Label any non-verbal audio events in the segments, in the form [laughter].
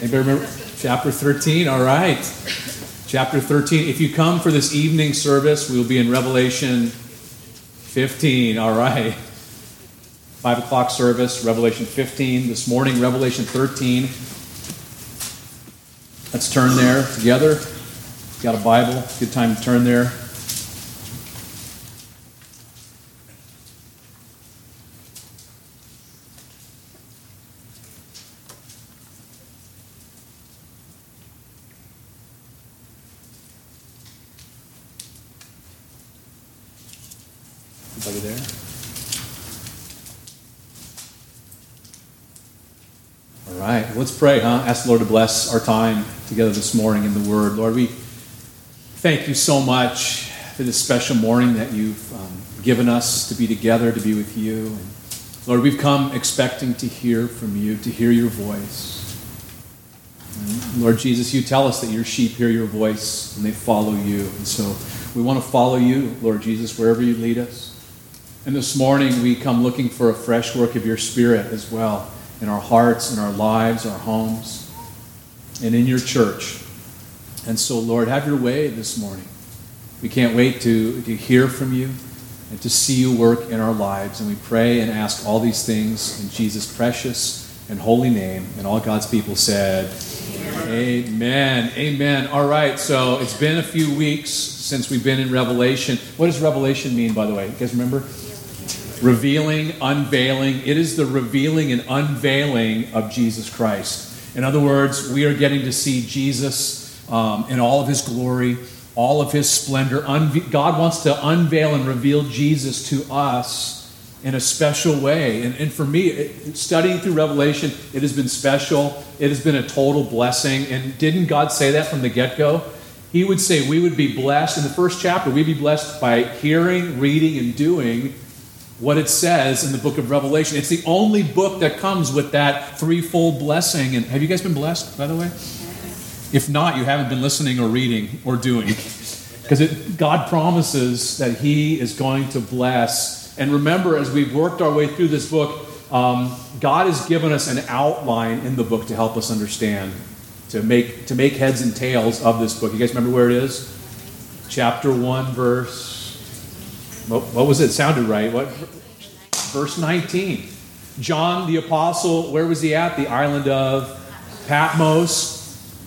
Anybody remember? Chapter 13, all right. Chapter 13. If you come for this evening service, we will be in Revelation 15, all right. 5 o'clock service, Revelation 15. This morning, Revelation 13. Let's turn there together. Got a Bible? Good time to turn there. Everybody there? All right, let's pray, huh? Ask the Lord to bless our time together this morning in the Word. Lord, we thank you so much for this special morning that you've um, given us to be together, to be with you. And Lord, we've come expecting to hear from you, to hear your voice. And Lord Jesus, you tell us that your sheep hear your voice and they follow you. And so we want to follow you, Lord Jesus, wherever you lead us. And this morning we come looking for a fresh work of your Spirit as well in our hearts, in our lives, our homes, and in your church. And so, Lord, have your way this morning. We can't wait to, to hear from you and to see you work in our lives. And we pray and ask all these things in Jesus' precious and holy name. And all God's people said, Amen. Amen. All right, so it's been a few weeks since we've been in Revelation. What does Revelation mean, by the way? You guys remember? Revealing, unveiling. It is the revealing and unveiling of Jesus Christ. In other words, we are getting to see Jesus um, in all of his glory, all of his splendor. Unve- God wants to unveil and reveal Jesus to us in a special way. And, and for me, it, studying through Revelation, it has been special. It has been a total blessing. And didn't God say that from the get go? He would say we would be blessed in the first chapter, we'd be blessed by hearing, reading, and doing what it says in the book of Revelation. It's the only book that comes with that threefold blessing. And have you guys been blessed, by the way? If not, you haven't been listening or reading or doing. [laughs] Because God promises that He is going to bless. And remember, as we've worked our way through this book, um, God has given us an outline in the book to help us understand, to make, to make heads and tails of this book. You guys remember where it is? Chapter 1, verse what, what was it? Sounded right. What? Verse 19. John the apostle, where was he at? The island of Patmos.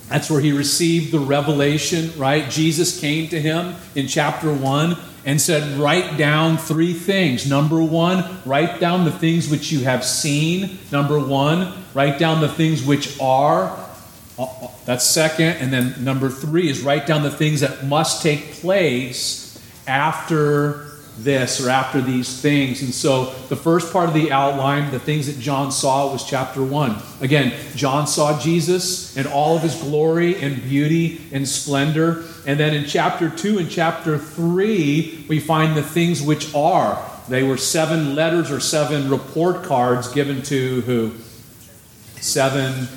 That's where he received the revelation, right? Jesus came to him in chapter 1 and said, Write down three things. Number one, write down the things which you have seen. Number one, write down the things which are. Uh, uh, that's second. And then number three is write down the things that must take place after this or after these things. And so the first part of the outline, the things that John saw, was chapter 1. Again, John saw Jesus and all of his glory and beauty and splendor. And then in chapter 2 and chapter 3, we find the things which are. They were seven letters or seven report cards given to who? Seven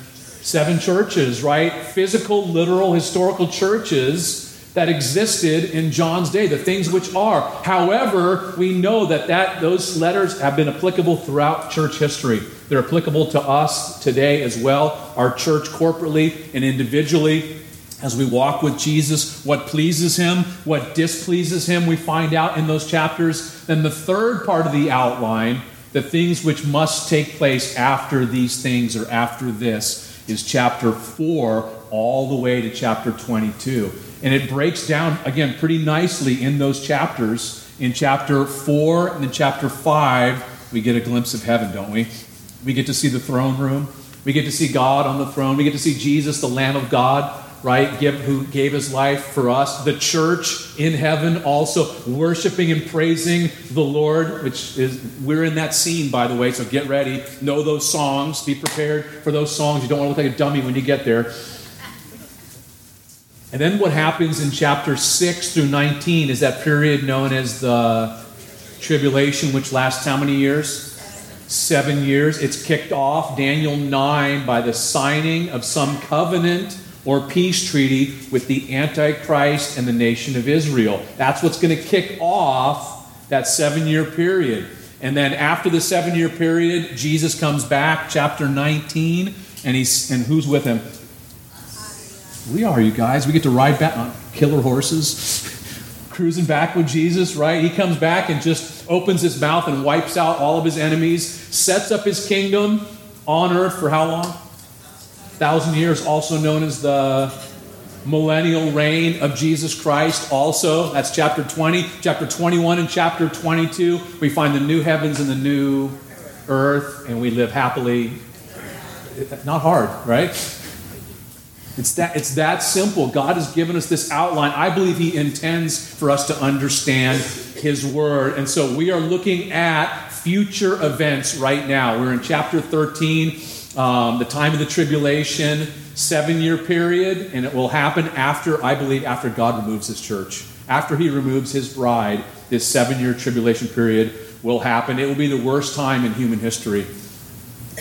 seven churches, right? Physical, literal, historical churches that existed in John's day, the things which are. However, we know that, that those letters have been applicable throughout church history. They're applicable to us today as well, our church corporately and individually. As we walk with Jesus, what pleases him, what displeases him, we find out in those chapters. Then the third part of the outline, the things which must take place after these things or after this, is chapter 4 all the way to chapter 22. And it breaks down, again, pretty nicely in those chapters. In chapter 4 and in chapter 5, we get a glimpse of heaven, don't we? We get to see the throne room. We get to see God on the throne. We get to see Jesus, the Lamb of God, right, give, who gave his life for us. The church in heaven also worshiping and praising the Lord, which is, we're in that scene, by the way, so get ready. Know those songs. Be prepared for those songs. You don't want to look like a dummy when you get there. And then what happens in chapter 6 through 19 is that period known as the tribulation, which lasts how many years? Seven years. It's kicked off, Daniel 9, by the signing of some covenant or peace treaty with the Antichrist and the nation of Israel. That's what's going to kick off that seven year period. And then after the seven year period, Jesus comes back, chapter 19, and, he's, and who's with him? We are, you guys. We get to ride back on killer horses, [laughs] cruising back with Jesus, right? He comes back and just opens his mouth and wipes out all of his enemies, sets up his kingdom on earth for how long? Thousand years, also known as the millennial reign of Jesus Christ, also. That's chapter 20. Chapter 21 and chapter 22, we find the new heavens and the new earth, and we live happily. Not hard, right? It's that, it's that simple. God has given us this outline. I believe He intends for us to understand His Word. And so we are looking at future events right now. We're in chapter 13, um, the time of the tribulation, seven year period, and it will happen after, I believe, after God removes His church. After He removes His bride, this seven year tribulation period will happen. It will be the worst time in human history.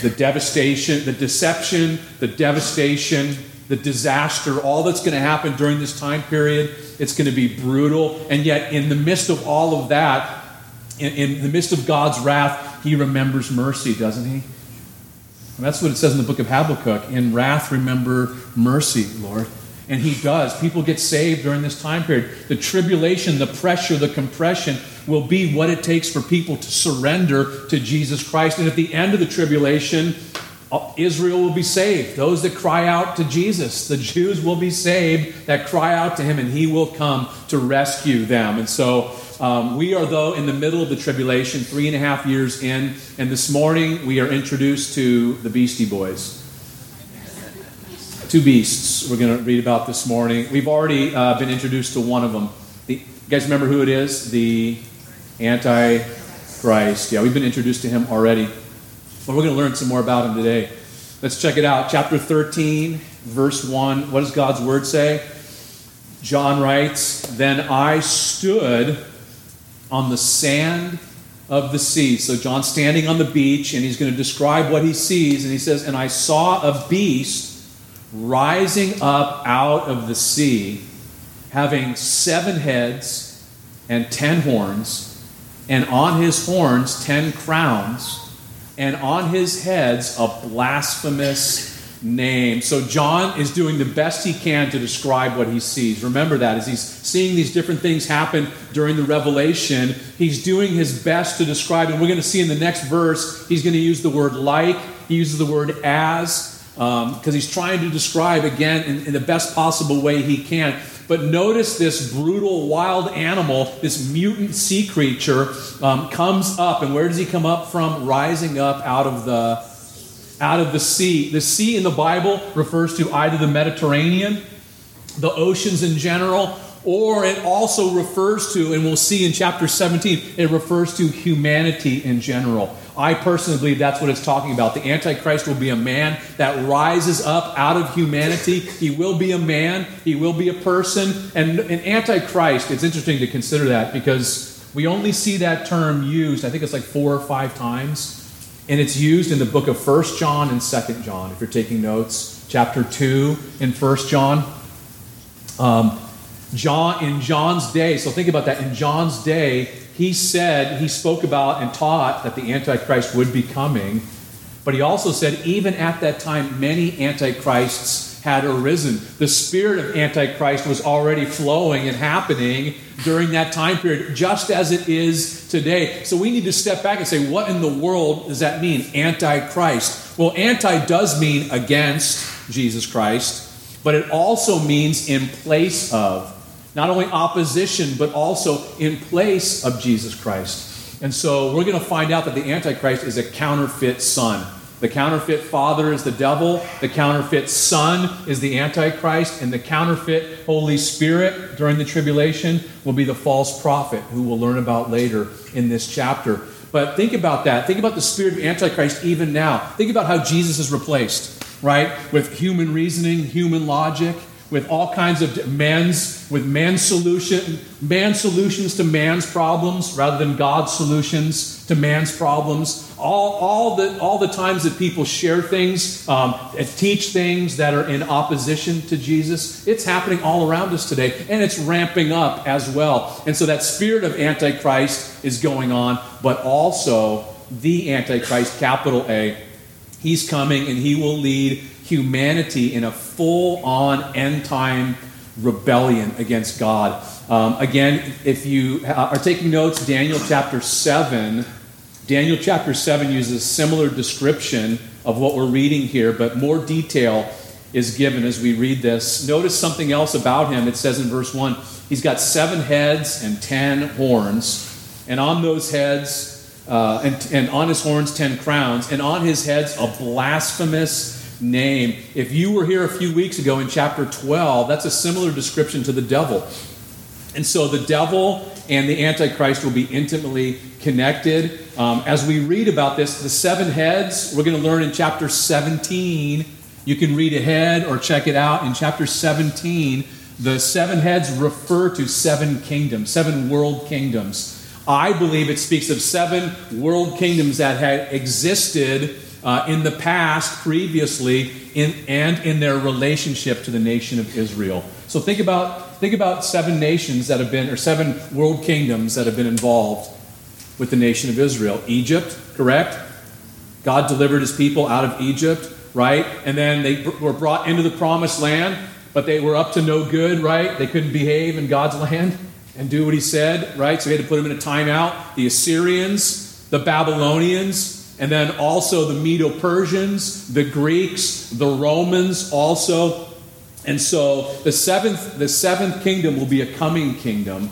The devastation, the deception, the devastation, the disaster, all that's going to happen during this time period. It's going to be brutal. And yet, in the midst of all of that, in, in the midst of God's wrath, He remembers mercy, doesn't He? And that's what it says in the book of Habakkuk. In wrath, remember mercy, Lord. And He does. People get saved during this time period. The tribulation, the pressure, the compression will be what it takes for people to surrender to Jesus Christ. And at the end of the tribulation, Israel will be saved. Those that cry out to Jesus, the Jews will be saved that cry out to him, and he will come to rescue them. And so um, we are, though, in the middle of the tribulation, three and a half years in, and this morning we are introduced to the Beastie Boys. Two beasts we're going to read about this morning. We've already uh, been introduced to one of them. The, you guys remember who it is? The Antichrist. Yeah, we've been introduced to him already. But we're going to learn some more about him today. Let's check it out. Chapter 13, verse 1. What does God's word say? John writes, Then I stood on the sand of the sea. So John's standing on the beach and he's going to describe what he sees. And he says, And I saw a beast rising up out of the sea, having seven heads and ten horns, and on his horns ten crowns and on his heads a blasphemous name. So John is doing the best he can to describe what he sees. Remember that as he's seeing these different things happen during the revelation, he's doing his best to describe. And we're going to see in the next verse, he's going to use the word like, he uses the word as, because um, he's trying to describe again in, in the best possible way he can. But notice this brutal wild animal, this mutant sea creature, um, comes up, and where does he come up from? Rising up out of the out of the sea. The sea in the Bible refers to either the Mediterranean, the oceans in general, or it also refers to, and we'll see in chapter 17, it refers to humanity in general. I personally believe that's what it's talking about. The Antichrist will be a man that rises up out of humanity. He will be a man, he will be a person. And an Antichrist, it's interesting to consider that because we only see that term used, I think it's like four or five times. And it's used in the book of First John and Second John, if you're taking notes. Chapter 2 in First John. Um, John in John's day, so think about that. In John's day, he said, he spoke about and taught that the Antichrist would be coming. But he also said, even at that time, many Antichrists had arisen. The spirit of Antichrist was already flowing and happening during that time period, just as it is today. So we need to step back and say, what in the world does that mean, Antichrist? Well, anti does mean against Jesus Christ, but it also means in place of not only opposition, but also in place of Jesus Christ. And so we're going to find out that the Antichrist is a counterfeit son. The counterfeit father is the devil, the counterfeit son is the Antichrist, and the counterfeit Holy Spirit during the tribulation will be the false prophet, who we'll learn about later in this chapter. But think about that. Think about the spirit of Antichrist even now. Think about how Jesus is replaced, right? With human reasoning, human logic with all kinds of man's with man's solution man's solutions to man's problems rather than God's solutions to man's problems. All, all the all the times that people share things, um, teach things that are in opposition to Jesus, it's happening all around us today, and it's ramping up as well. And so that spirit of antichrist is going on, but also the antichrist, capital A, he's coming and he will lead humanity in a full on end time rebellion against God. Um, again, if you are taking notes, Daniel chapter 7, Daniel chapter 7 uses a similar description of what we're reading here, but more detail is given as we read this. Notice something else about him. It says in verse 1 he's got seven heads and ten horns, and on those heads, uh, and, and on his horns, ten crowns, and on his heads, a blasphemous name. If you were here a few weeks ago in chapter 12, that's a similar description to the devil. And so the devil and the Antichrist will be intimately connected. Um, as we read about this, the seven heads, we're going to learn in chapter 17. You can read ahead or check it out. In chapter 17, the seven heads refer to seven kingdoms, seven world kingdoms. I believe it speaks of seven world kingdoms that had existed uh, in the past, previously, in, and in their relationship to the nation of Israel. So think about, think about seven nations that have been, or seven world kingdoms that have been involved with the nation of Israel. Egypt, correct? God delivered his people out of Egypt, right? And then they were brought into the promised land, but they were up to no good, right? They couldn't behave in God's land and do what he said, right? So he had to put them in a timeout. The Assyrians, the Babylonians, and then also the Medo Persians, the Greeks, the Romans also. And so the seventh, the seventh kingdom will be a coming kingdom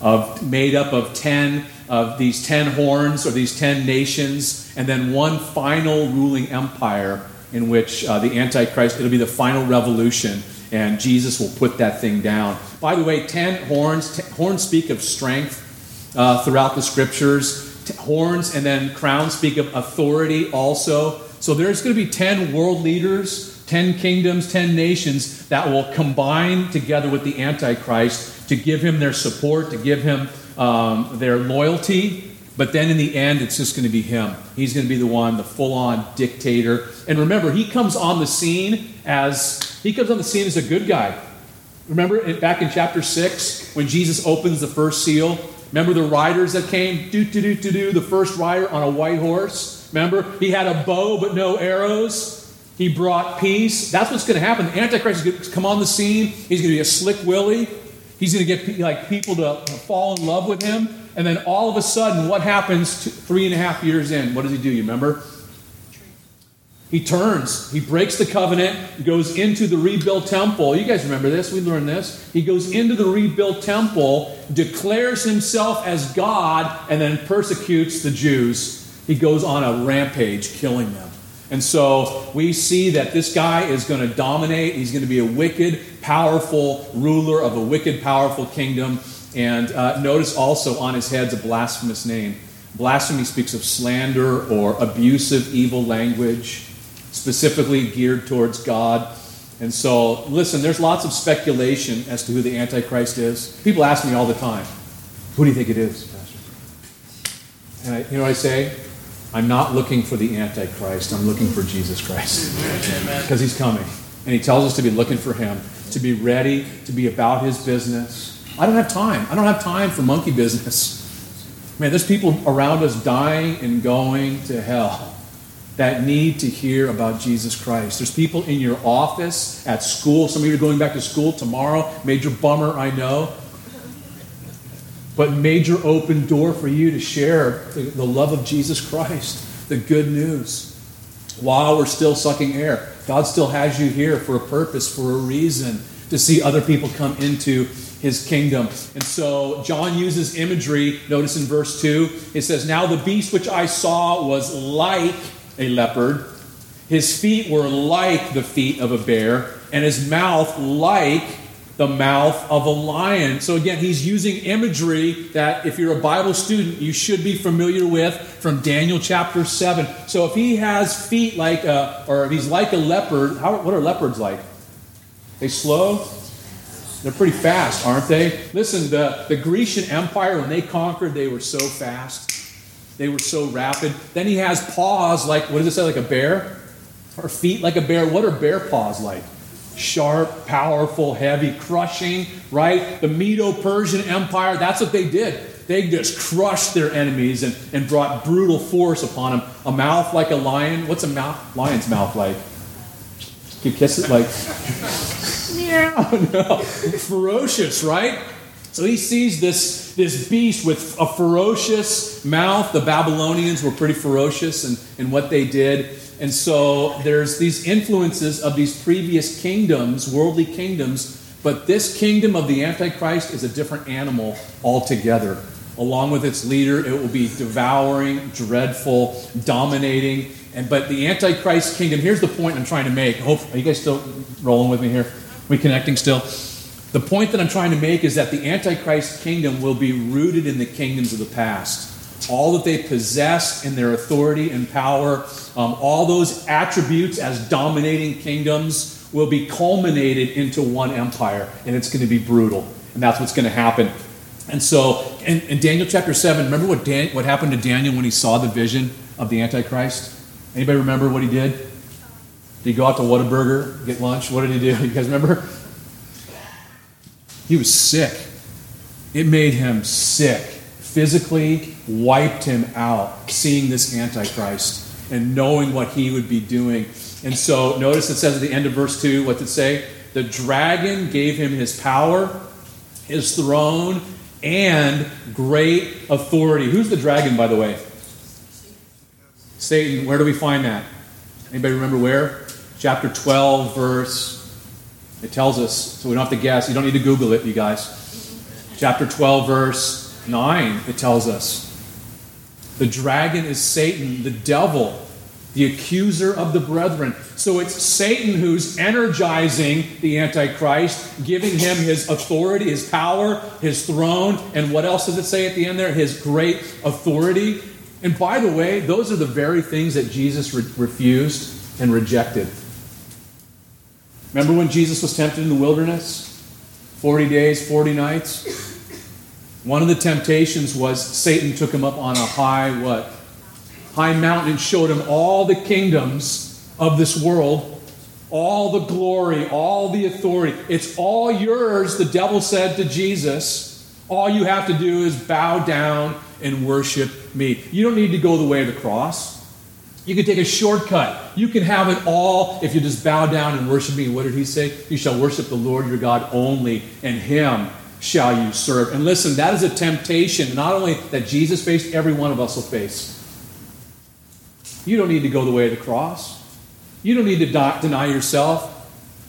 of, made up of ten of these ten horns or these ten nations, and then one final ruling empire in which uh, the Antichrist, it'll be the final revolution, and Jesus will put that thing down. By the way, ten horns, ten, horns speak of strength uh, throughout the scriptures horns and then crowns speak of authority also. So there's going to be 10 world leaders, 10 kingdoms, 10 nations that will combine together with the Antichrist to give him their support, to give him um, their loyalty. But then in the end, it's just going to be him. He's going to be the one, the full on dictator. And remember, he comes on the scene as he comes on the scene as a good guy. Remember back in chapter 6 when Jesus opens the first seal Remember the riders that came? Do, do, do, do, do. The first rider on a white horse. Remember? He had a bow but no arrows. He brought peace. That's what's going to happen. The Antichrist is going to come on the scene. He's going to be a slick Willie. He's going to get like people to fall in love with him. And then all of a sudden, what happens three and a half years in? What does he do? You remember? He turns, he breaks the covenant, goes into the rebuilt temple. You guys remember this? We learned this. He goes into the rebuilt temple, declares himself as God, and then persecutes the Jews. He goes on a rampage, killing them. And so we see that this guy is going to dominate. He's going to be a wicked, powerful ruler of a wicked, powerful kingdom. And uh, notice also on his head's a blasphemous name. Blasphemy speaks of slander or abusive, evil language specifically geared towards God. And so, listen, there's lots of speculation as to who the Antichrist is. People ask me all the time, who do you think it is, Pastor? And I, you know what I say? I'm not looking for the Antichrist. I'm looking for Jesus Christ. Because he's coming. And he tells us to be looking for him, to be ready, to be about his business. I don't have time. I don't have time for monkey business. Man, there's people around us dying and going to hell that need to hear about Jesus Christ. There's people in your office, at school. Some of you are going back to school tomorrow. Major bummer, I know. But major open door for you to share the love of Jesus Christ, the good news. While we're still sucking air, God still has you here for a purpose, for a reason, to see other people come into his kingdom. And so John uses imagery. Notice in verse 2, it says, Now the beast which I saw was like a leopard. His feet were like the feet of a bear, and his mouth like the mouth of a lion. So, again, he's using imagery that if you're a Bible student, you should be familiar with from Daniel chapter 7. So, if he has feet like a, or if he's like a leopard, how, what are leopards like? They slow? They're pretty fast, aren't they? Listen, the, the Grecian Empire, when they conquered, they were so fast. They were so rapid. Then he has paws like, what does it say, like a bear? Or feet like a bear. What are bear paws like? Sharp, powerful, heavy, crushing, right? The Medo Persian Empire, that's what they did. They just crushed their enemies and, and brought brutal force upon them. A mouth like a lion. What's a mouth, lion's mouth like? You kiss it like, [laughs] yeah, [laughs] no, ferocious, right? So he sees this, this beast with a ferocious mouth. The Babylonians were pretty ferocious in, in what they did. And so there's these influences of these previous kingdoms, worldly kingdoms, but this kingdom of the Antichrist is a different animal altogether. Along with its leader, it will be devouring, dreadful, dominating. And but the Antichrist kingdom, here's the point I'm trying to make. Hope are you guys still rolling with me here? Are we connecting still? The point that I'm trying to make is that the Antichrist kingdom will be rooted in the kingdoms of the past. All that they possess in their authority and power, um, all those attributes as dominating kingdoms will be culminated into one empire, and it's going to be brutal. And that's what's going to happen. And so, in, in Daniel chapter 7, remember what, Dan, what happened to Daniel when he saw the vision of the Antichrist? Anybody remember what he did? Did he go out to Whataburger, get lunch? What did he do? [laughs] You guys remember? He was sick. It made him sick. Physically wiped him out, seeing this Antichrist and knowing what he would be doing. And so, notice it says at the end of verse 2, what's it say? The dragon gave him his power, his throne, and great authority. Who's the dragon, by the way? Satan. Where do we find that? Anybody remember where? Chapter 12, verse it tells us, so we don't have to guess. You don't need to Google it, you guys. Chapter 12, verse 9, it tells us. The dragon is Satan, the devil, the accuser of the brethren. So it's Satan who's energizing the Antichrist, giving him his authority, his power, his throne, and what else does it say at the end there? His great authority. And by the way, those are the very things that Jesus re- refused and rejected. Remember when Jesus was tempted in the wilderness? 40 days, 40 nights? One of the temptations was Satan took him up on a high what? High mountain and showed him all the kingdoms of this world, all the glory, all the authority. It's all yours, the devil said to Jesus. All you have to do is bow down and worship me. You don't need to go the way of the cross. You can take a shortcut. You can have it all if you just bow down and worship me. What did he say? You shall worship the Lord your God only, and him shall you serve. And listen, that is a temptation, not only that Jesus faced, every one of us will face. You don't need to go the way of the cross. You don't need to deny yourself.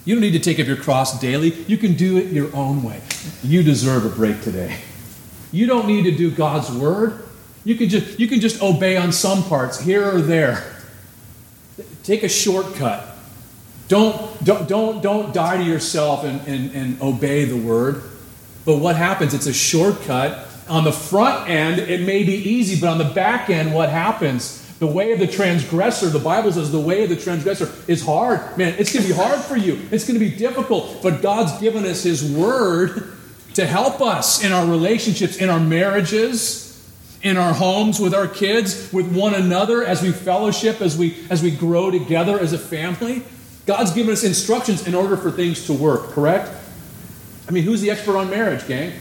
You don't need to take up your cross daily. You can do it your own way. You deserve a break today. You don't need to do God's word. You can just, you can just obey on some parts, here or there. Take a shortcut. Don't, don't, don't, don't die to yourself and, and, and obey the word. But what happens? It's a shortcut. On the front end, it may be easy, but on the back end, what happens? The way of the transgressor, the Bible says the way of the transgressor is hard. Man, it's going to be hard for you. It's going to be difficult. But God's given us His word to help us in our relationships, in our marriages, in our homes with our kids, with one another as we fellowship, as we as we grow together as a family. God's given us instructions in order for things to work, correct? I mean, who's the expert on marriage, gang?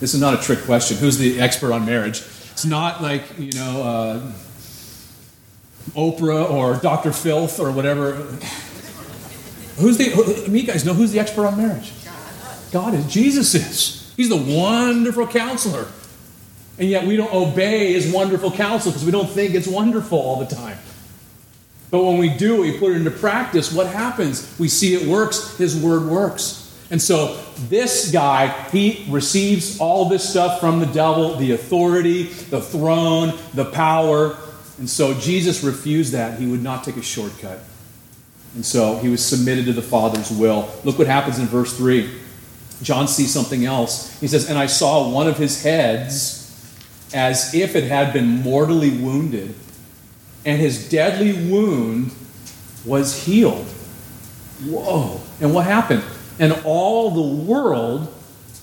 This is not a trick question. Who's the expert on marriage? It's not like, you know, uh, Oprah or Dr. Phil or whatever. Who's the, you guys know who's the expert on marriage? God is. Jesus is. He's the wonderful counselor. And yet we don't obey his wonderful counsel because we don't think it's wonderful all the time. But when we do, we put it into practice, what happens? We see it works, his word works. And so this guy, he receives all this stuff from the devil the authority, the throne, the power. And so Jesus refused that. He would not take a shortcut. And so he was submitted to the Father's will. Look what happens in verse 3. John sees something else. He says, And I saw one of his heads as if it had been mortally wounded, and his deadly wound was healed. Whoa. And what happened? And all the world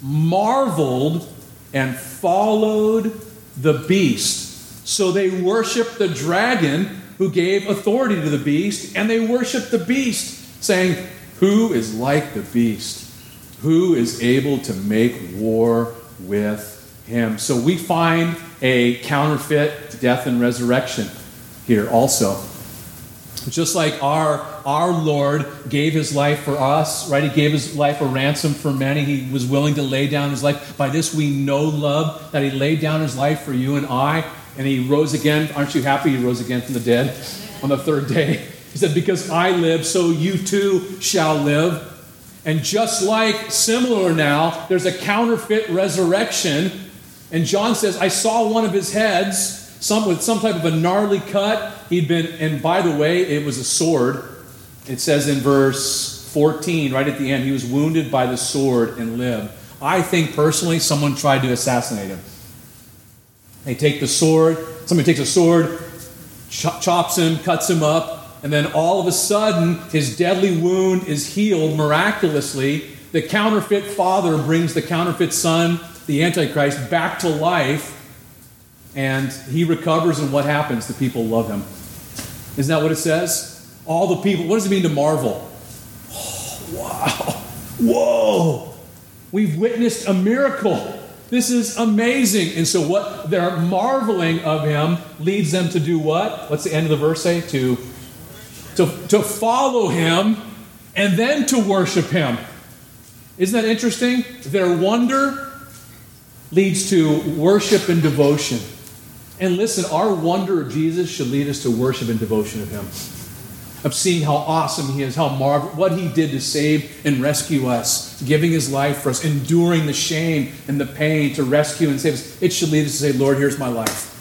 marveled and followed the beast. So they worshiped the dragon who gave authority to the beast, and they worshiped the beast, saying, Who is like the beast? Who is able to make war with him. So we find a counterfeit death and resurrection here also. Just like our, our Lord gave his life for us, right? He gave his life a ransom for many. He was willing to lay down his life. By this we know love, that he laid down his life for you and I, and he rose again. Aren't you happy he rose again from the dead on the third day? He said, Because I live, so you too shall live. And just like similar now, there's a counterfeit resurrection. And John says, I saw one of his heads some with some type of a gnarly cut. He'd been, and by the way, it was a sword. It says in verse 14, right at the end, he was wounded by the sword and lived. I think personally, someone tried to assassinate him. They take the sword, somebody takes a sword, chops him, cuts him up, and then all of a sudden, his deadly wound is healed miraculously. The counterfeit father brings the counterfeit son, the Antichrist, back to life and he recovers, and what happens? The people love him. Isn't that what it says? All the people, what does it mean to marvel? Oh, wow. Whoa. We've witnessed a miracle. This is amazing. And so, what they're marveling of him leads them to do what? What's the end of the verse say? To, to, to follow him and then to worship him. Isn't that interesting? Their wonder leads to worship and devotion. And listen, our wonder of Jesus should lead us to worship and devotion of Him. Of seeing how awesome He is, how marvelous, what He did to save and rescue us, giving His life for us, enduring the shame and the pain to rescue and save us. It should lead us to say, Lord, here's my life.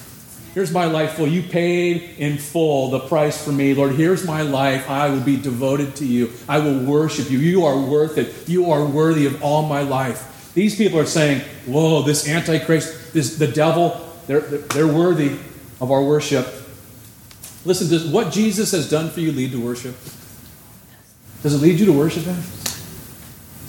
Here's my life full. You paid in full the price for me. Lord, here's my life. I will be devoted to you. I will worship you. You are worth it. You are worthy of all my life. These people are saying, Whoa, this Antichrist, this the devil, they're, they're worthy of our worship. Listen, does what Jesus has done for you lead to worship? Does it lead you to worship Him?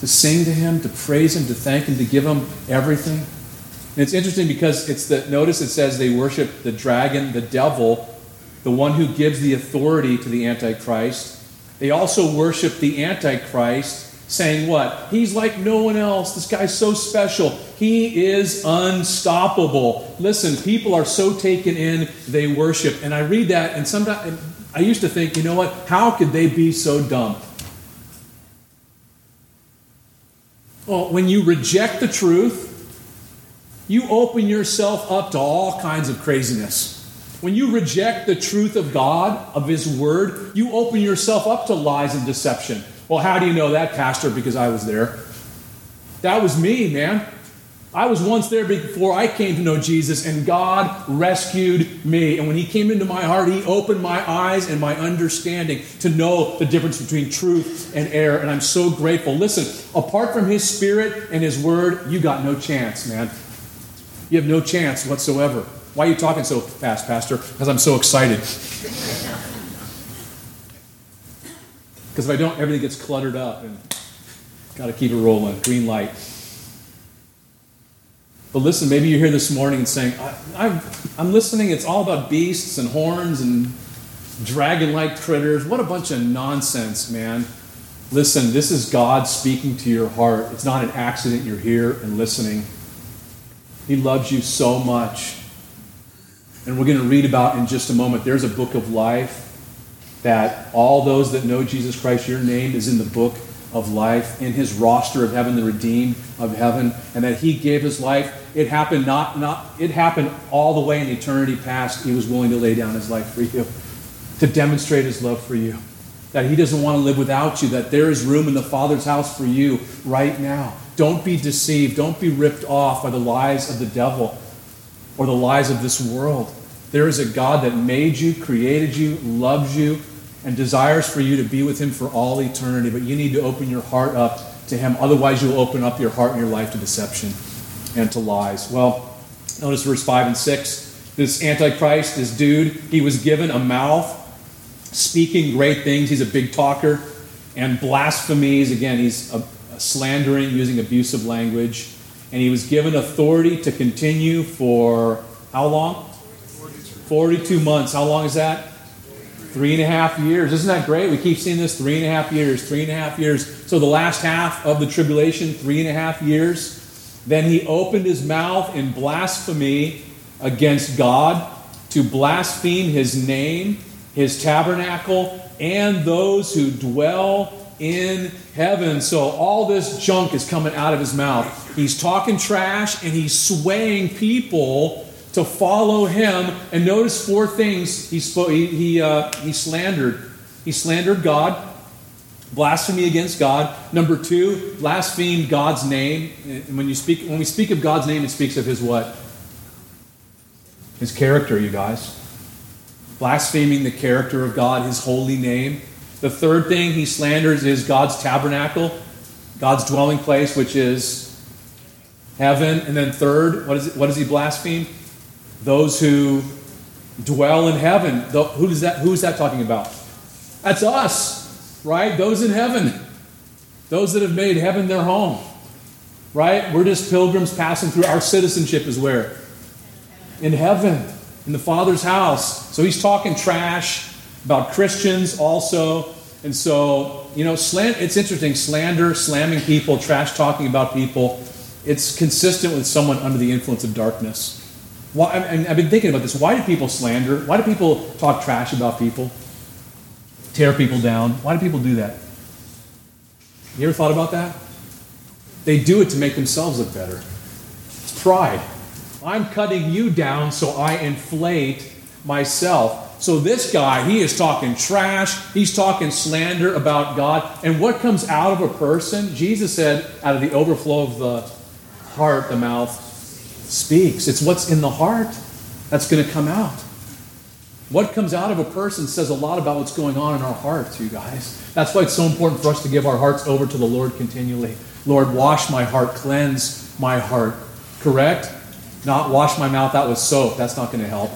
To sing to Him, to praise Him, to thank Him, to give Him everything? And it's interesting because it's the notice it says they worship the dragon, the devil, the one who gives the authority to the Antichrist. They also worship the Antichrist saying what? He's like no one else. This guy's so special. He is unstoppable. Listen, people are so taken in, they worship. And I read that, and sometimes I used to think, you know what? How could they be so dumb? Well, when you reject the truth, you open yourself up to all kinds of craziness. When you reject the truth of God, of His Word, you open yourself up to lies and deception. Well, how do you know that, Pastor? Because I was there. That was me, man. I was once there before I came to know Jesus, and God rescued me. And when He came into my heart, He opened my eyes and my understanding to know the difference between truth and error. And I'm so grateful. Listen, apart from His Spirit and His Word, you got no chance, man. You have no chance whatsoever. Why are you talking so fast, Pastor? Because I'm so excited. Because if I don't, everything gets cluttered up and got to keep it rolling. Green light. But listen, maybe you're here this morning and saying, I, am listening, it's all about beasts and horns and dragon like critters. What a bunch of nonsense, man. Listen, this is God speaking to your heart. It's not an accident you're here and listening. He loves you so much. And we're going to read about in just a moment. There's a book of life that all those that know Jesus Christ, your name is in the book of life, in his roster of heaven, the redeemed of heaven, and that he gave his life. It happened not, not it happened all the way in eternity past. He was willing to lay down his life for you, to demonstrate his love for you. That he doesn't want to live without you, that there is room in the Father's house for you right now. Don't be deceived. Don't be ripped off by the lies of the devil or the lies of this world. There is a God that made you, created you, loves you, and desires for you to be with Him for all eternity, but you need to open your heart up to Him. Otherwise, you'll open up your heart and your life to deception and to lies. Well, notice verse 5 and 6. This Antichrist, this dude, he was given a mouth speaking great things. He's a big talker. And blasphemies, again, he's a, a slandering, using abusive language. And he was given authority to continue for how long? 42 months. How long is that? Three and a half years. Isn't that great? We keep seeing this three and a half years, three and a half years. So the last half of the tribulation, three and a half years. Then he opened his mouth in blasphemy against God to blaspheme his name his tabernacle, and those who dwell in heaven. So all this junk is coming out of his mouth. He's talking trash and he's swaying people to follow him. And notice four things he spoke. He he, uh, he slandered. He slandered God, blasphemy against God. Number two, blasphemed God's name. And when you speak, when we speak of God's name, it speaks of His what? His character, you guys. Blaspheming the character of God, His holy name. The third thing he slanders is God's tabernacle, God's dwelling place, which is heaven. And then third, what, is it, what does he blaspheme? Those who dwell in heaven. Who is that, who is that talking about? That's us, right? Those in heaven. Those that have made heaven their home. Right? We're just pilgrims passing through. Our citizenship is where? In heaven, in the Father's house. So he's talking trash about Christians also. And so, you know, slant, it's interesting. Slander, slamming people, trash talking about people, it's consistent with someone under the influence of darkness. Why, and I've been thinking about this. Why do people slander? Why do people talk trash about people? Tear people down? Why do people do that? You ever thought about that? They do it to make themselves look better. It's pride. I'm cutting you down so I inflate myself. So this guy, he is talking trash, he's talking slander about God. And what comes out of a person, Jesus said, out of the overflow of the heart, the mouth speaks. It's what's in the heart that's going to come out. What comes out of a person says a lot about what's going on in our hearts, you guys. That's why it's so important for us to give our hearts over to the Lord continually. Lord, wash my heart, cleanse my heart. Correct? Not wash my mouth out with soap. That's not going to help.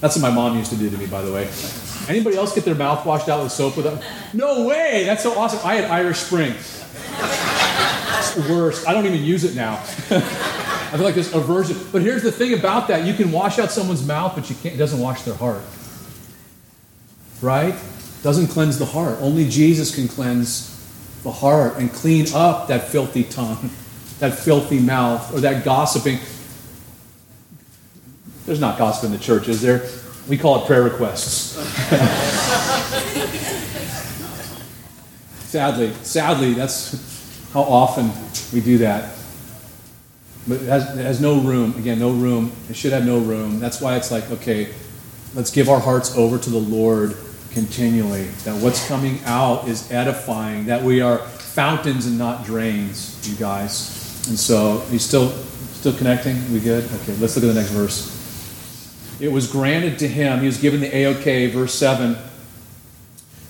That's what my mom used to do to me, by the way. Anybody else get their mouth washed out with soap without? No way! That's so awesome. I had Irish Spring. It's the worst. I don't even use it now. [laughs] I feel like this aversion. But here's the thing about that: you can wash out someone's mouth, but you can't. It doesn't wash their heart. Right? Doesn't cleanse the heart. Only Jesus can cleanse the heart and clean up that filthy tongue, [laughs] that filthy mouth, or that gossiping. There's not gossip in the church, is there? We call it prayer requests. [laughs] sadly, sadly, that's how often we do that. But it has, it has no room. Again, no room. It should have no room. That's why it's like, okay, let's give our hearts over to the Lord continually. That what's coming out is edifying. That we are fountains and not drains, you guys. And so, you still still connecting? We good? Okay, let's look at the next verse it was granted to him, he was given the AOK, verse 7,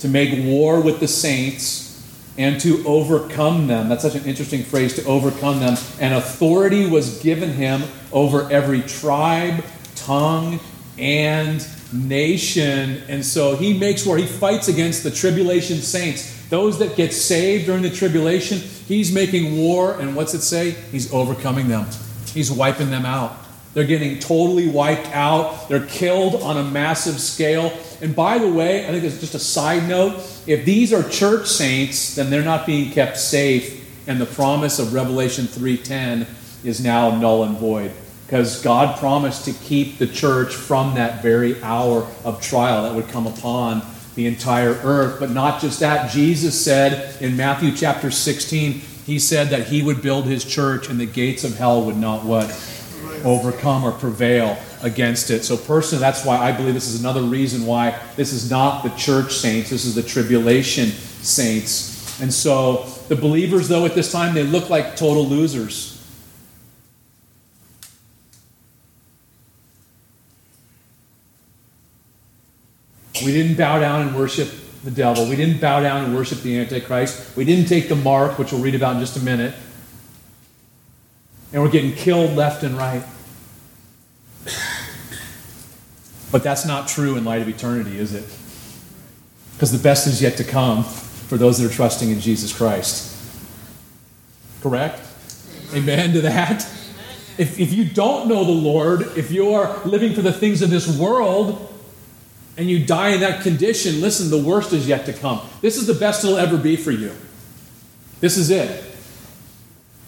to make war with the saints and to overcome them. That's such an interesting phrase, to overcome them. And authority was given him over every tribe, tongue, and nation. And so he makes war. He fights against the tribulation saints. Those that get saved during the tribulation, he's making war. And what's it say? He's overcoming them, he's wiping them out. They're getting totally wiped out. They're killed on a massive scale. And by the way, I think it's just a side note if these are church saints, then they're not being kept safe, and the promise of Revelation 3:10 is now null and void. Because God promised to keep the church from that very hour of trial that would come upon the entire earth. But not just that, Jesus said in Matthew chapter 16, he said that he would build his church and the gates of hell would not what? Overcome or prevail against it. So, personally, that's why I believe this is another reason why this is not the church saints, this is the tribulation saints. And so, the believers, though, at this time, they look like total losers. We didn't bow down and worship the devil. We didn't bow down and worship the Antichrist. We didn't take the mark, which we'll read about in just a minute. And we're getting killed left and right. But that's not true in light of eternity, is it? Because the best is yet to come for those that are trusting in Jesus Christ. Correct? Amen to that? If, if you don't know the Lord, if you are living for the things of this world, and you die in that condition, listen, the worst is yet to come. This is the best it'll ever be for you. This is it.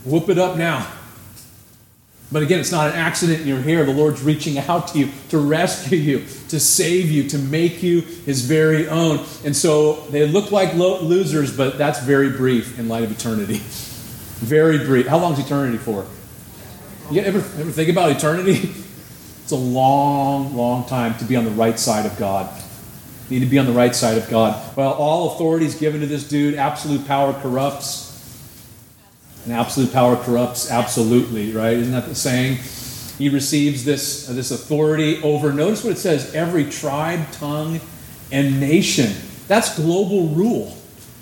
Whoop it up now. But again, it's not an accident you're here. The Lord's reaching out to you to rescue you, to save you, to make you his very own. And so they look like lo- losers, but that's very brief in light of eternity. [laughs] Very brief. How long is eternity for? You ever, ever think about eternity? [laughs] It's a long, long time to be on the right side of God. You need to be on the right side of God. Well, all authority is given to this dude. Absolute power corrupts. And absolute power corrupts absolutely, right? Isn't that the saying? He receives this, uh, this authority over, notice what it says every tribe, tongue, and nation. That's global rule.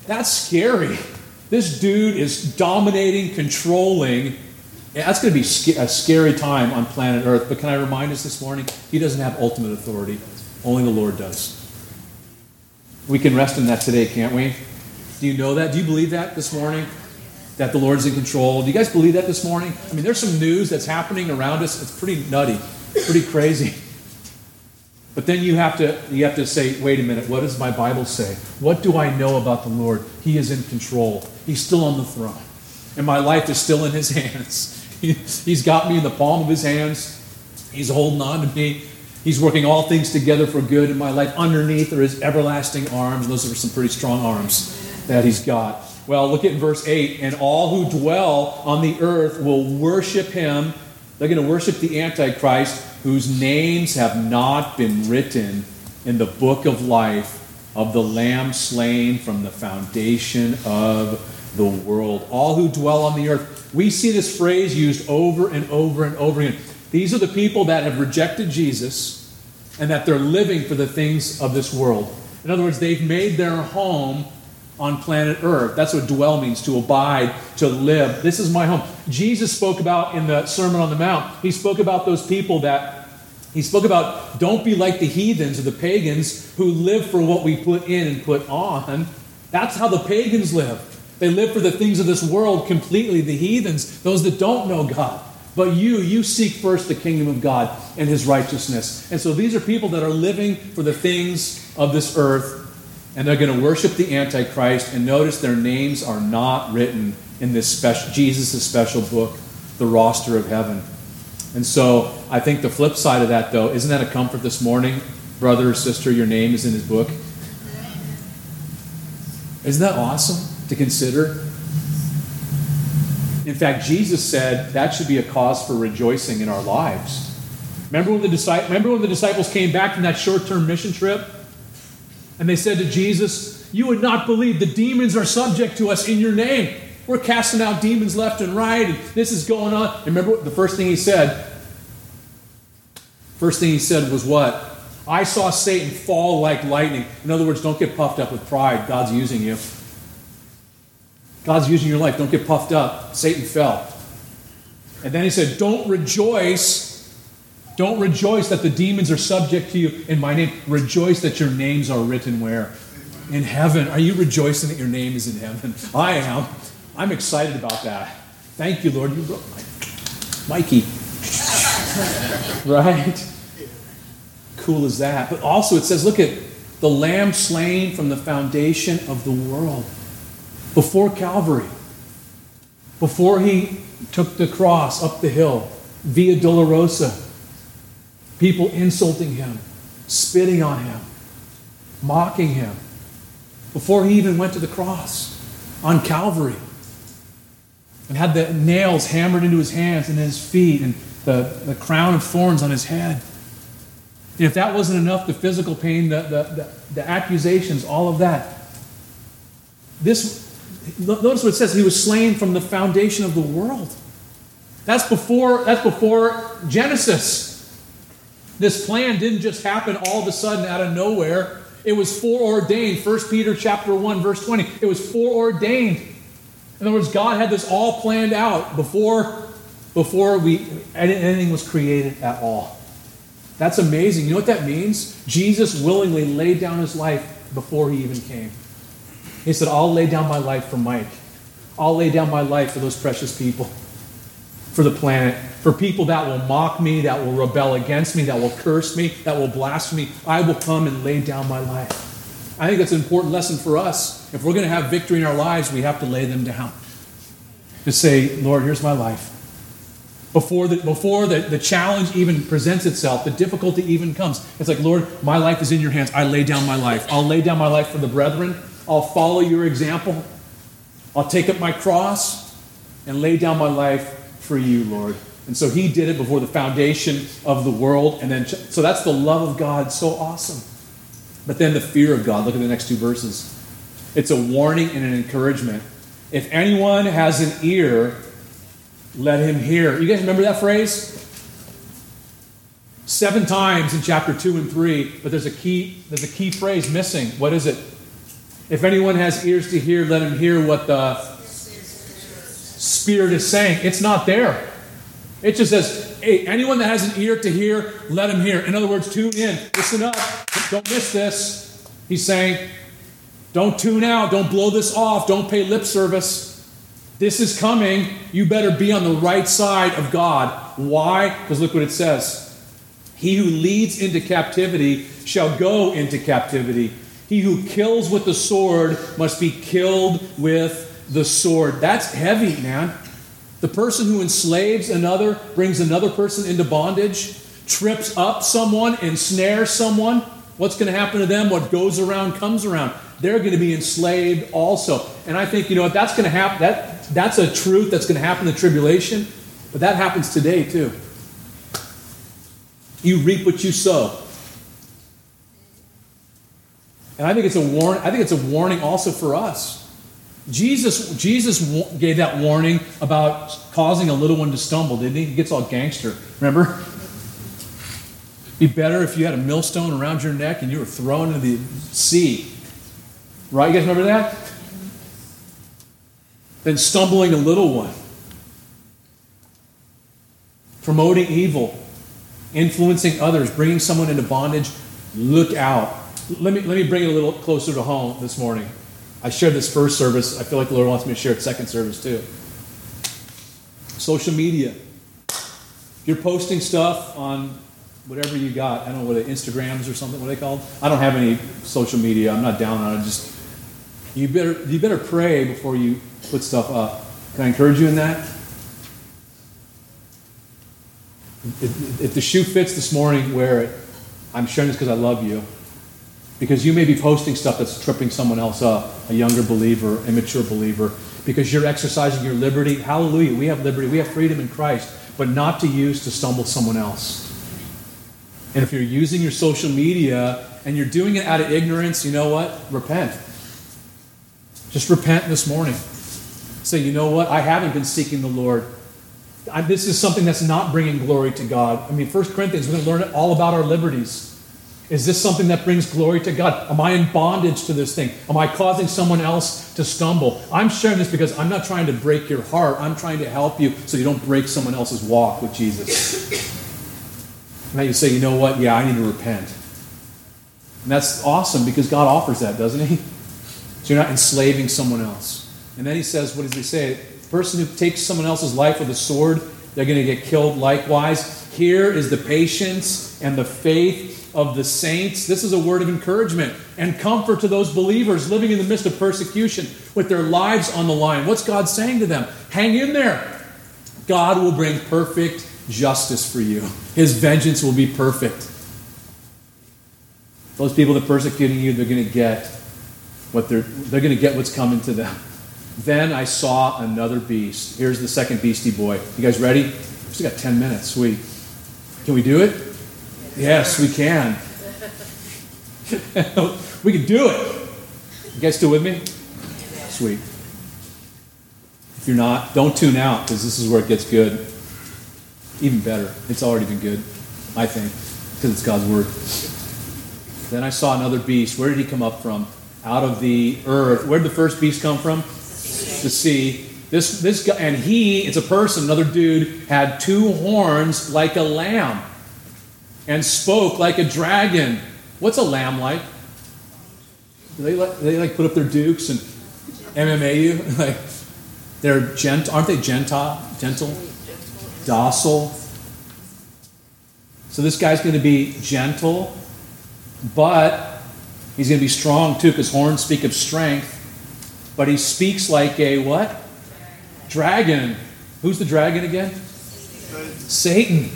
That's scary. This dude is dominating, controlling. Yeah, that's going to be a scary time on planet Earth. But can I remind us this morning? He doesn't have ultimate authority, only the Lord does. We can rest in that today, can't we? Do you know that? Do you believe that this morning? That the Lord's in control. Do you guys believe that this morning? I mean, there's some news that's happening around us. It's pretty nutty, pretty crazy. [laughs] But then you have to you have to say, wait a minute, what does my Bible say? What do I know about the Lord? He is in control. He's still on the throne. And my life is still in his [laughs] hands. He, he's got me in the palm of his hands. He's holding on to me. He's working all things together for good in my life. Underneath are his everlasting arms. Those are some pretty strong arms that he's got. Well, look at verse 8. And all who dwell on the earth will worship him. They're going to worship the Antichrist, whose names have not been written in the book of life of the Lamb slain from the foundation of the world. All who dwell on the earth. We see this phrase used over and over and over again. These are the people that have rejected Jesus and that they're living for the things of this world. In other words, they've made their home on planet Earth. That's what dwell means to abide, to live. This is my home. Jesus spoke about in the Sermon on the Mount, he spoke about those people that, he spoke about don't be like the heathens or the pagans who live for what we put in and put on. That's how the pagans live. They live for the things of this world completely, the heathens, those that don't know God. But you, you seek first the kingdom of God and his righteousness. And so these are people that are living for the things of this earth and they're going to worship the Antichrist. And notice their names are not written in this special Jesus' special book, the roster of heaven. And so I think the flip side of that, though, isn't that a comfort this morning, brother or sister? Your name is in his book. Isn't that awesome to consider? In fact, Jesus said that should be a cause for rejoicing in our lives. Remember when the, remember when the disciples came back from that short term mission trip? And they said to Jesus, You would not believe the demons are subject to us in your name. We're casting out demons left and right, and this is going on. And remember the first thing he said? First thing he said was what? I saw Satan fall like lightning. In other words, don't get puffed up with pride. God's using you. God's using your life. Don't get puffed up. Satan fell. And then he said, Don't rejoice don't rejoice that the demons are subject to you in my name. Rejoice that your names are written where? In heaven. Are you rejoicing that your name is in heaven? [laughs] I am. I'm excited about that. Thank you, Lord. You wrote my Mikey. [laughs] right? Cool as that. But also it says, look at the lamb slain from the foundation of the world. Before Calvary. Before he took the cross up the hill, Via Dolorosa People insulting him, spitting on him, mocking him before he even went to the cross on Calvary and had the nails hammered into his hands and his feet and the, the crown of thorns on his head. And if that wasn't enough, the physical pain, the, the, the, the accusations, all of that. This, notice what it says, he was slain from the foundation of the world. That's before, that's before Genesis. This plan didn't just happen all of a sudden out of nowhere. It was foreordained. 1 Peter chapter 1, verse 20. It was foreordained. In other words, God had this all planned out before, before we, anything was created at all. That's amazing. You know what that means? Jesus willingly laid down his life before he even came. He said, I'll lay down my life for Mike. I'll lay down my life for those precious people for the planet, for people that will mock me, that will rebel against me, that will curse me, that will blaspheme me. I will come and lay down my life. I think that's an important lesson for us. If we're going to have victory in our lives, we have to lay them down. To say, Lord, here's my life. Before, the, before the, the challenge even presents itself, the difficulty even comes. It's like, Lord, my life is in your hands. I lay down my life. I'll lay down my life for the brethren. I'll follow your example. I'll take up my cross and lay down my life for you, Lord. And so he did it before the foundation of the world. And then, so that's the love of God. So awesome. But then the fear of God. Look at the next two verses. It's a warning and an encouragement. If anyone has an ear, let him hear. You guys remember that phrase? Seven times in chapter 2 and 3, but there's a key there's a key phrase missing. What is it? If anyone has ears to hear, let him hear what the Spirit is saying. It's not there. It just says, hey, anyone that has an ear to hear, let him hear. In other words, tune in, listen up, don't miss this. He's saying, don't tune out, don't blow this off, don't pay lip service. This is coming. You better be on the right side of God. Why? Because look what it says. He who leads into captivity shall go into captivity. He who kills with the sword must be killed with the sword. That's heavy, man. The person who enslaves another, brings another person into bondage, trips up someone, ensnares someone. What's going to happen to them? What goes around comes around. They're going to be enslaved also. And I think, you know, if that's going to happen, that, that's a truth that's going to happen in the tribulation, but that happens today too. You reap what you sow. And I think it's a warn. I think it's a warning also for us. Jesus, Jesus gave that warning about causing a little one to stumble, didn't he? He gets all gangster. Remember? Be better if you had a millstone around your neck and you were thrown into the sea. Right? You guys remember that? Than stumbling a little one. Promoting evil, influencing others, bringing someone into bondage. Look out. Let me, let me bring it a little closer to home this morning. I shared this first service. I feel like the Lord wants me to share it second service too. Social media. You're posting stuff on whatever you got. I don't know what Instagrams or something. What are they called? I don't have any social media. I'm not down on it. Just you better you better pray before you put stuff up. Can I encourage you in that? If the shoe fits this morning, wear it. I'm sharing this because I love you. Because you may be posting stuff that's tripping someone else up, a younger believer, immature believer, because you're exercising your liberty. Hallelujah. We have liberty, we have freedom in Christ, but not to use to stumble someone else. And if you're using your social media and you're doing it out of ignorance, you know what? Repent. Just repent this morning. Say, you know what? I haven't been seeking the Lord. I, this is something that's not bringing glory to God. I mean, First Corinthians, we're going to learn all about our liberties. Is this something that brings glory to God? Am I in bondage to this thing? Am I causing someone else to stumble? I'm sharing this because I'm not trying to break your heart. I'm trying to help you so you don't break someone else's walk with Jesus. now you say, you know what? Yeah, I need to repent. And that's awesome because God offers that, doesn't He? So you're not enslaving someone else. And then He says, what does He say? The person who takes someone else's life with a sword, they're going to get killed likewise. Here is the patience and the faith of the saints. This is a word of encouragement and comfort to those believers living in the midst of persecution with their lives on the line. What's God saying to them? Hang in there. God will bring perfect justice for you, His vengeance will be perfect. Those people that are persecuting you, they're going to get what they're, they're going to get what's coming to them. Then I saw another beast. Here's the second beastie boy. You guys ready? We still got 10 minutes. Sweet. Can we do it? Yes, we can. [laughs] we can do it. You guys still with me? Sweet. If you're not, don't tune out because this is where it gets good. Even better. It's already been good, I think, because it's God's word. Then I saw another beast. Where did he come up from? Out of the earth. Where did the first beast come from? The sea. This, this guy, and he, it's a person, another dude, had two horns like a lamb and spoke like a dragon. What's a lamb like? Do they like, they like put up their dukes and MMA you? [laughs] like they're gent aren't they gentle, gentle, docile? So this guy's going to be gentle, but he's going to be strong too, because horns speak of strength. But he speaks like a what? Dragon. Who's the dragon again? Satan.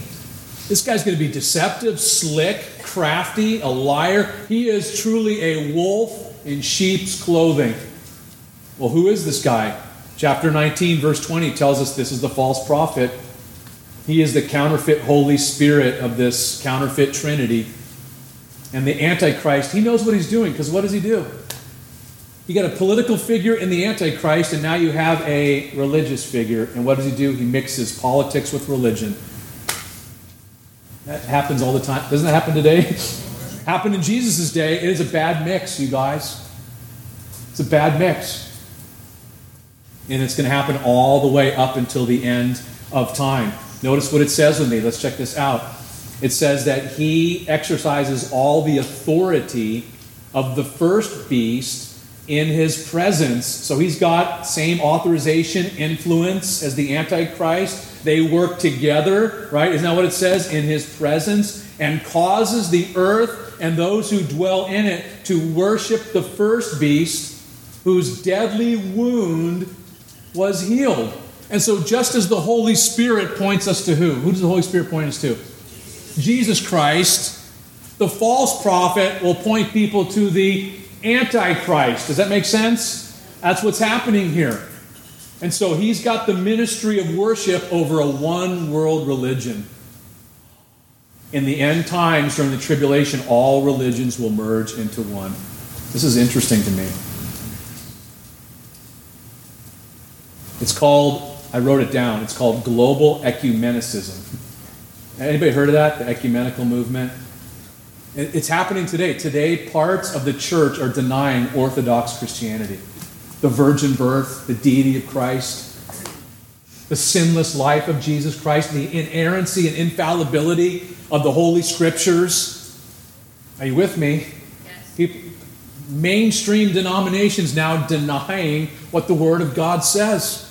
This guy's going to be deceptive, slick, crafty, a liar. He is truly a wolf in sheep's clothing. Well, who is this guy? Chapter 19, verse 20 tells us this is the false prophet. He is the counterfeit Holy Spirit of this counterfeit Trinity. And the Antichrist, he knows what he's doing because what does he do? You got a political figure in the Antichrist, and now you have a religious figure. And what does he do? He mixes politics with religion. That happens all the time. Doesn't that happen today? [laughs] happened in Jesus' day. It is a bad mix, you guys. It's a bad mix. And it's going to happen all the way up until the end of time. Notice what it says with me. Let's check this out. It says that he exercises all the authority of the first beast in his presence. So he's got same authorization, influence as the Antichrist. They work together, right? Isn't that what it says? In his presence, and causes the earth and those who dwell in it to worship the first beast, whose deadly wound was healed. And so, just as the Holy Spirit points us to who? Who does the Holy Spirit point us to? Jesus Christ. The false prophet will point people to the Antichrist. Does that make sense? That's what's happening here. And so he's got the ministry of worship over a one world religion. In the end times, during the tribulation, all religions will merge into one. This is interesting to me. It's called, I wrote it down, it's called global ecumenicism. Anybody heard of that? The ecumenical movement? It's happening today. Today, parts of the church are denying Orthodox Christianity the virgin birth, the deity of Christ, the sinless life of Jesus Christ, the inerrancy and infallibility of the Holy Scriptures. Are you with me? Yes. People, mainstream denominations now denying what the Word of God says.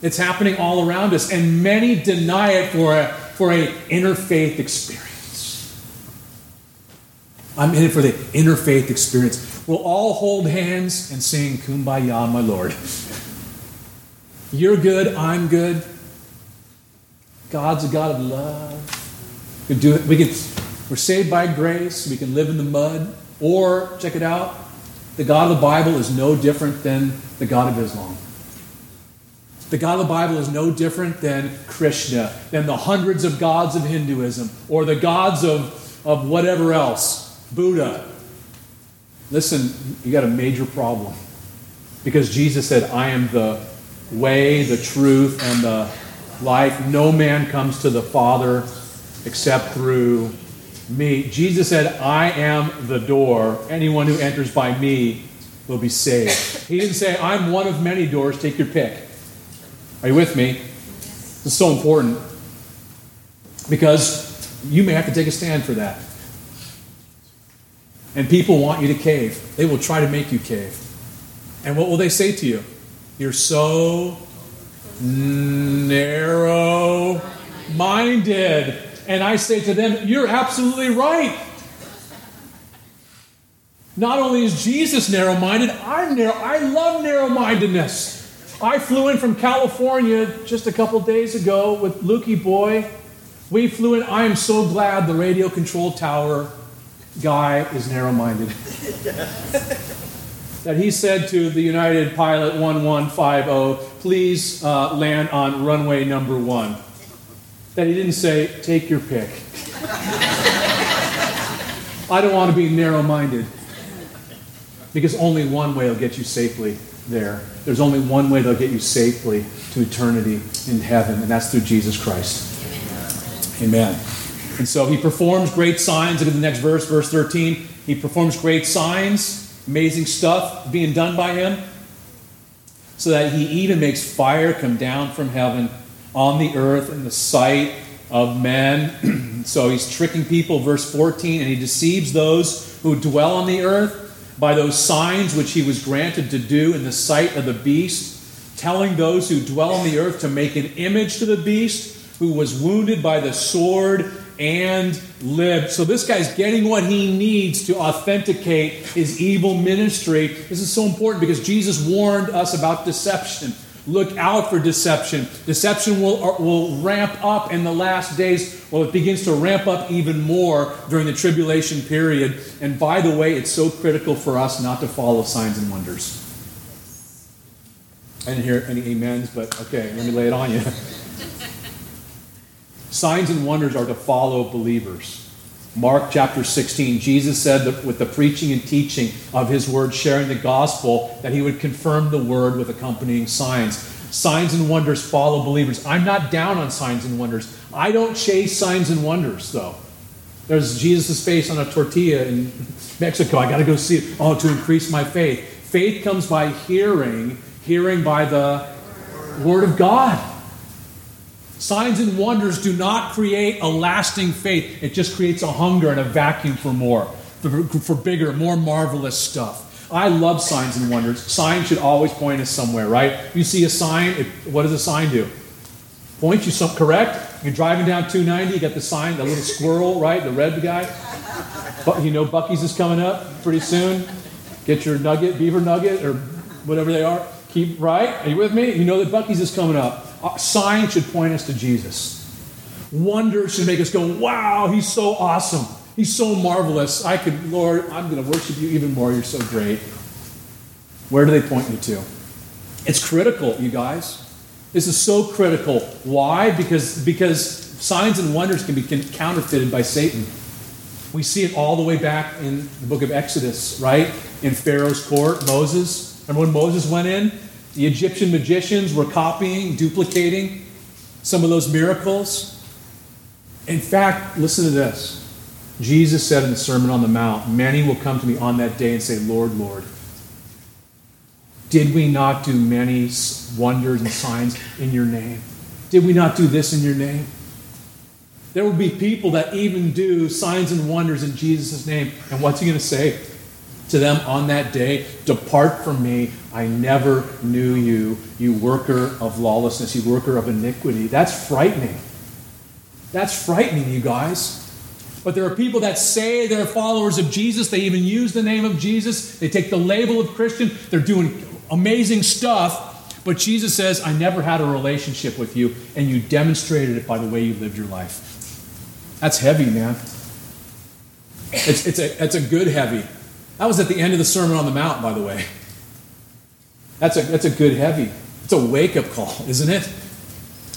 It's happening all around us, and many deny it for a for a interfaith experience. I'm in it for the interfaith experience. We'll all hold hands and sing Kumbaya, my Lord. You're good, I'm good. God's a God of love. We do it. We can, we're saved by grace. We can live in the mud. Or, check it out, the God of the Bible is no different than the God of Islam. The God of the Bible is no different than Krishna, than the hundreds of gods of Hinduism, or the gods of, of whatever else. Buddha. Listen, you got a major problem. Because Jesus said, I am the way, the truth, and the life. No man comes to the Father except through me. Jesus said, I am the door. Anyone who enters by me will be saved. He didn't say, I'm one of many doors, take your pick. Are you with me? This is so important because you may have to take a stand for that. And people want you to cave. They will try to make you cave. And what will they say to you? You're so narrow minded. And I say to them, You're absolutely right. Not only is Jesus narrow minded, I'm narrow. I love narrow mindedness. I flew in from California just a couple days ago with Lukey Boy. We flew in. I am so glad the radio control tower guy is narrow minded. that he said to the United pilot 1150, please uh, land on runway number one. That he didn't say, take your pick. I don't want to be narrow minded. Because only one way will get you safely there. There's only one way they'll get you safely to eternity in heaven, and that's through Jesus Christ. Amen. And so he performs great signs. Look at the next verse, verse 13. He performs great signs, amazing stuff being done by him, so that he even makes fire come down from heaven on the earth in the sight of men. [clears throat] so he's tricking people, verse 14, and he deceives those who dwell on the earth by those signs which he was granted to do in the sight of the beast, telling those who dwell on the earth to make an image to the beast who was wounded by the sword and lived. So this guy's getting what he needs to authenticate his evil ministry. This is so important because Jesus warned us about deception. Look out for deception. Deception will, uh, will ramp up in the last days. Well, it begins to ramp up even more during the tribulation period. And by the way, it's so critical for us not to follow signs and wonders. I didn't hear any amens, but okay, let me lay it on you. [laughs] signs and wonders are to follow believers. Mark chapter 16, Jesus said that with the preaching and teaching of his word, sharing the gospel, that he would confirm the word with accompanying signs. Signs and wonders follow believers. I'm not down on signs and wonders. I don't chase signs and wonders, though. There's Jesus' face on a tortilla in [laughs] Mexico. I got to go see it. Oh, to increase my faith. Faith comes by hearing, hearing by the word of God. Signs and wonders do not create a lasting faith. It just creates a hunger and a vacuum for more, for, for bigger, more marvelous stuff. I love signs and wonders. Signs should always point us somewhere, right? You see a sign, it, what does a sign do? Point you some correct. You're driving down 290, you got the sign, the little squirrel, right? The red guy. But you know Buc-ee's is coming up pretty soon. Get your nugget, beaver nugget, or whatever they are. Keep right. Are you with me? You know that Buc-ee's is coming up. Uh, signs should point us to Jesus. Wonders should make us go, wow, he's so awesome. He's so marvelous. I could, Lord, I'm going to worship you even more. You're so great. Where do they point you to? It's critical, you guys. This is so critical. Why? Because, because signs and wonders can be counterfeited by Satan. We see it all the way back in the book of Exodus, right? In Pharaoh's court, Moses. Remember when Moses went in? The Egyptian magicians were copying, duplicating some of those miracles. In fact, listen to this. Jesus said in the Sermon on the Mount, Many will come to me on that day and say, Lord, Lord, did we not do many wonders and signs in your name? Did we not do this in your name? There will be people that even do signs and wonders in Jesus' name. And what's he going to say? to them on that day, Depart from me, I never knew you, you worker of lawlessness, you worker of iniquity. That's frightening. That's frightening, you guys. But there are people that say they're followers of Jesus. They even use the name of Jesus. They take the label of Christian. They're doing amazing stuff. But Jesus says, I never had a relationship with you, and you demonstrated it by the way you lived your life. That's heavy, man. It's, it's, a, it's a good heavy. That was at the end of the Sermon on the Mount, by the way. That's a, that's a good heavy. It's a wake up call, [laughs] isn't it?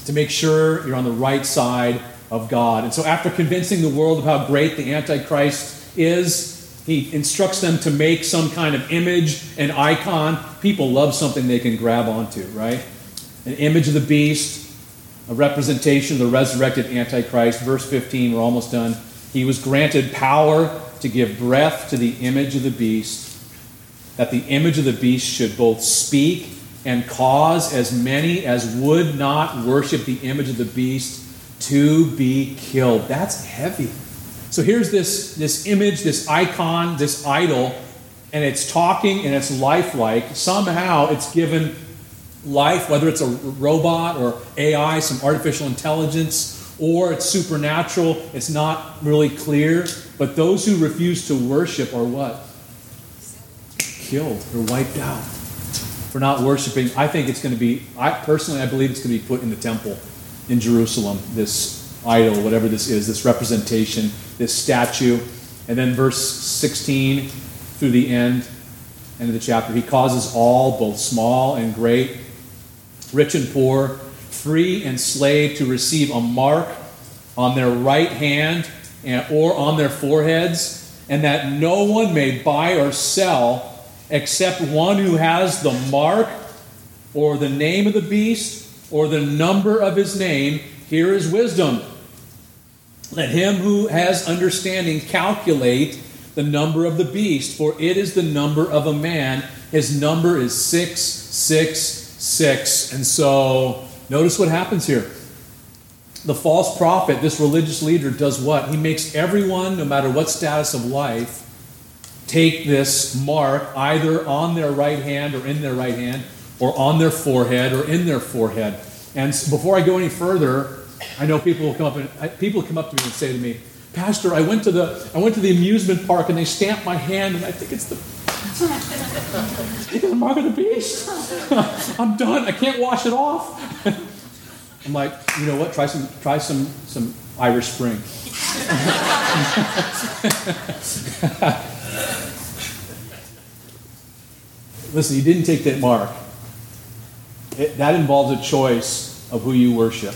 To make sure you're on the right side of God. And so, after convincing the world of how great the Antichrist is, he instructs them to make some kind of image, an icon. People love something they can grab onto, right? An image of the beast, a representation of the resurrected Antichrist. Verse 15, we're almost done. He was granted power to give breath to the image of the beast, that the image of the beast should both speak and cause as many as would not worship the image of the beast to be killed. That's heavy. So here's this, this image, this icon, this idol, and it's talking and it's lifelike. Somehow it's given life, whether it's a robot or AI, some artificial intelligence, or it's supernatural, it's not really clear. But those who refuse to worship are what? Killed. They're wiped out for not worshiping. I think it's going to be, I personally, I believe it's going to be put in the temple in Jerusalem, this idol, whatever this is, this representation, this statue. And then verse 16 through the end, end of the chapter, he causes all, both small and great, rich and poor, free and slave to receive a mark on their right hand and, or on their foreheads, and that no one may buy or sell except one who has the mark or the name of the beast or the number of his name. Here is wisdom. Let him who has understanding calculate the number of the beast, for it is the number of a man. His number is 666. And so Notice what happens here. The false prophet, this religious leader, does what? He makes everyone, no matter what status of life, take this mark either on their right hand or in their right hand, or on their forehead or in their forehead. And before I go any further, I know people will come up and people come up to me and say to me, Pastor, I went to the I went to the amusement park and they stamped my hand and I think it's the [laughs] the mark of the beast. [laughs] I'm done. I can't wash it off. [laughs] I'm like, you know what? Try some, try some, some Irish Spring. Listen, you didn't take that mark. It, that involves a choice of who you worship.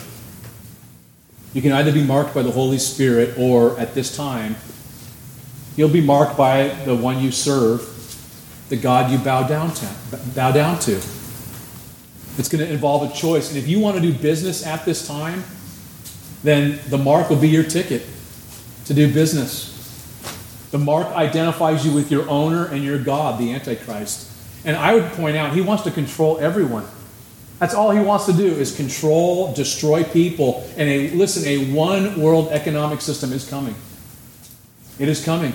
You can either be marked by the Holy Spirit, or at this time, you'll be marked by the one you serve, the God you bow down to. Bow down to. It's going to involve a choice. And if you want to do business at this time, then the mark will be your ticket to do business. The mark identifies you with your owner and your God, the Antichrist. And I would point out, he wants to control everyone. That's all he wants to do is control, destroy people. And a, listen, a one world economic system is coming. It is coming.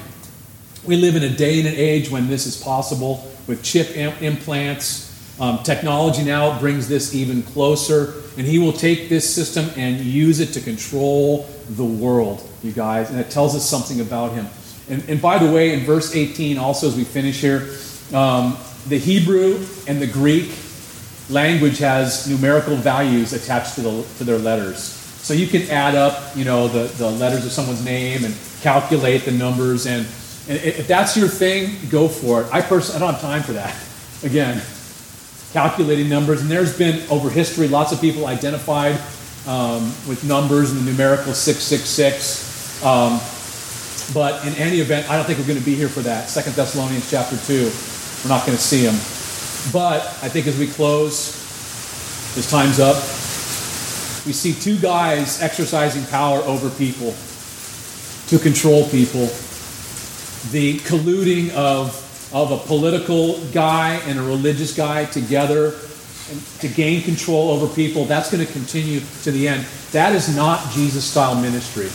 We live in a day and an age when this is possible with chip implants. Um, technology now brings this even closer. And he will take this system and use it to control the world, you guys. And it tells us something about him. And, and by the way, in verse 18, also as we finish here, um, the Hebrew and the Greek language has numerical values attached to, the, to their letters. So you can add up, you know, the, the letters of someone's name and calculate the numbers. And, and if that's your thing, go for it. I personally, I don't have time for that. [laughs] Again, calculating numbers. And there's been, over history, lots of people identified um, with numbers and the numerical 666. Um, but in any event, I don't think we're going to be here for that. Second Thessalonians chapter 2. We're not going to see him. But I think as we close, this time's up. We see two guys exercising power over people to control people. The colluding of, of a political guy and a religious guy together to gain control over people, that's going to continue to the end. That is not Jesus style ministry.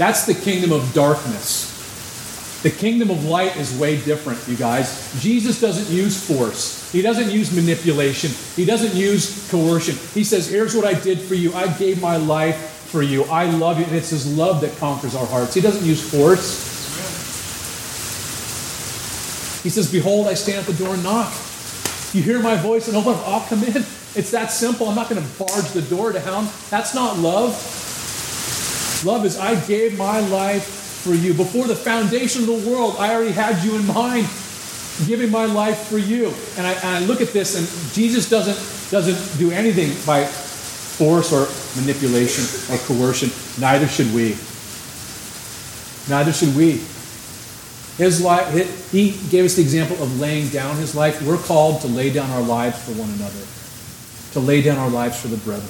That's the kingdom of darkness. The kingdom of light is way different, you guys. Jesus doesn't use force. He doesn't use manipulation. He doesn't use coercion. He says, Here's what I did for you. I gave my life for you. I love you. And it's his love that conquers our hearts. He doesn't use force. He says, Behold, I stand at the door and knock. You hear my voice and open up, I'll come in. It's that simple. I'm not going to barge the door down. That's not love. Love is I gave my life for you. Before the foundation of the world, I already had you in mind, giving my life for you. And I, and I look at this, and Jesus doesn't, doesn't do anything by force or manipulation or coercion. Neither should we. Neither should we. His life, he gave us the example of laying down his life. We're called to lay down our lives for one another, to lay down our lives for the brethren,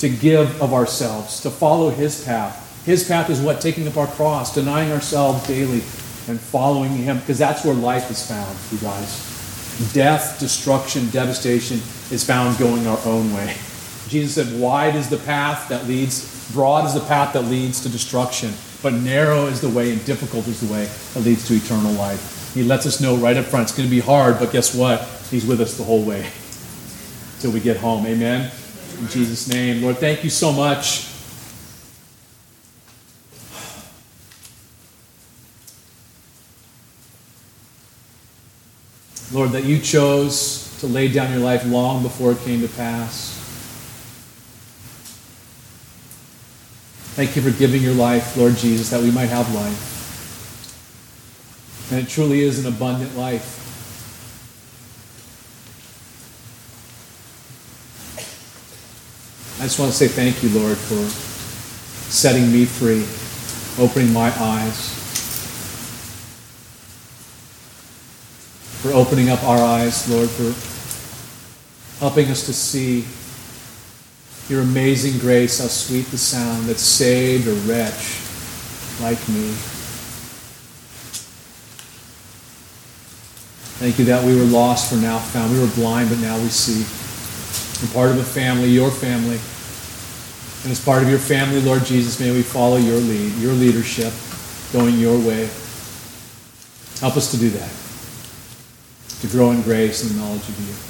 to give of ourselves, to follow his path his path is what? Taking up our cross, denying ourselves daily, and following Him, because that's where life is found, you guys. Death, destruction, devastation is found going our own way. Jesus said, Wide is the path that leads, broad is the path that leads to destruction, but narrow is the way and difficult is the way that leads to eternal life. He lets us know right up front it's going to be hard, but guess what? He's with us the whole way till we get home. Amen. In Jesus' name. Lord, thank you so much Lord, that you chose to lay down your life long before it came to pass. Thank you for giving your life, Lord Jesus, that we might have life. And it truly is an abundant life. I just want to say thank you, Lord, for setting me free, opening my eyes. for opening up our eyes, Lord, for helping us to see your amazing grace, how sweet the sound that saved a wretch like me. Thank you that we were lost, for now found. We were blind, but now we see. We're part of a family, your family. And as part of your family, Lord Jesus, may we follow your lead, your leadership, going your way. Help us to do that to grow in grace and knowledge of you.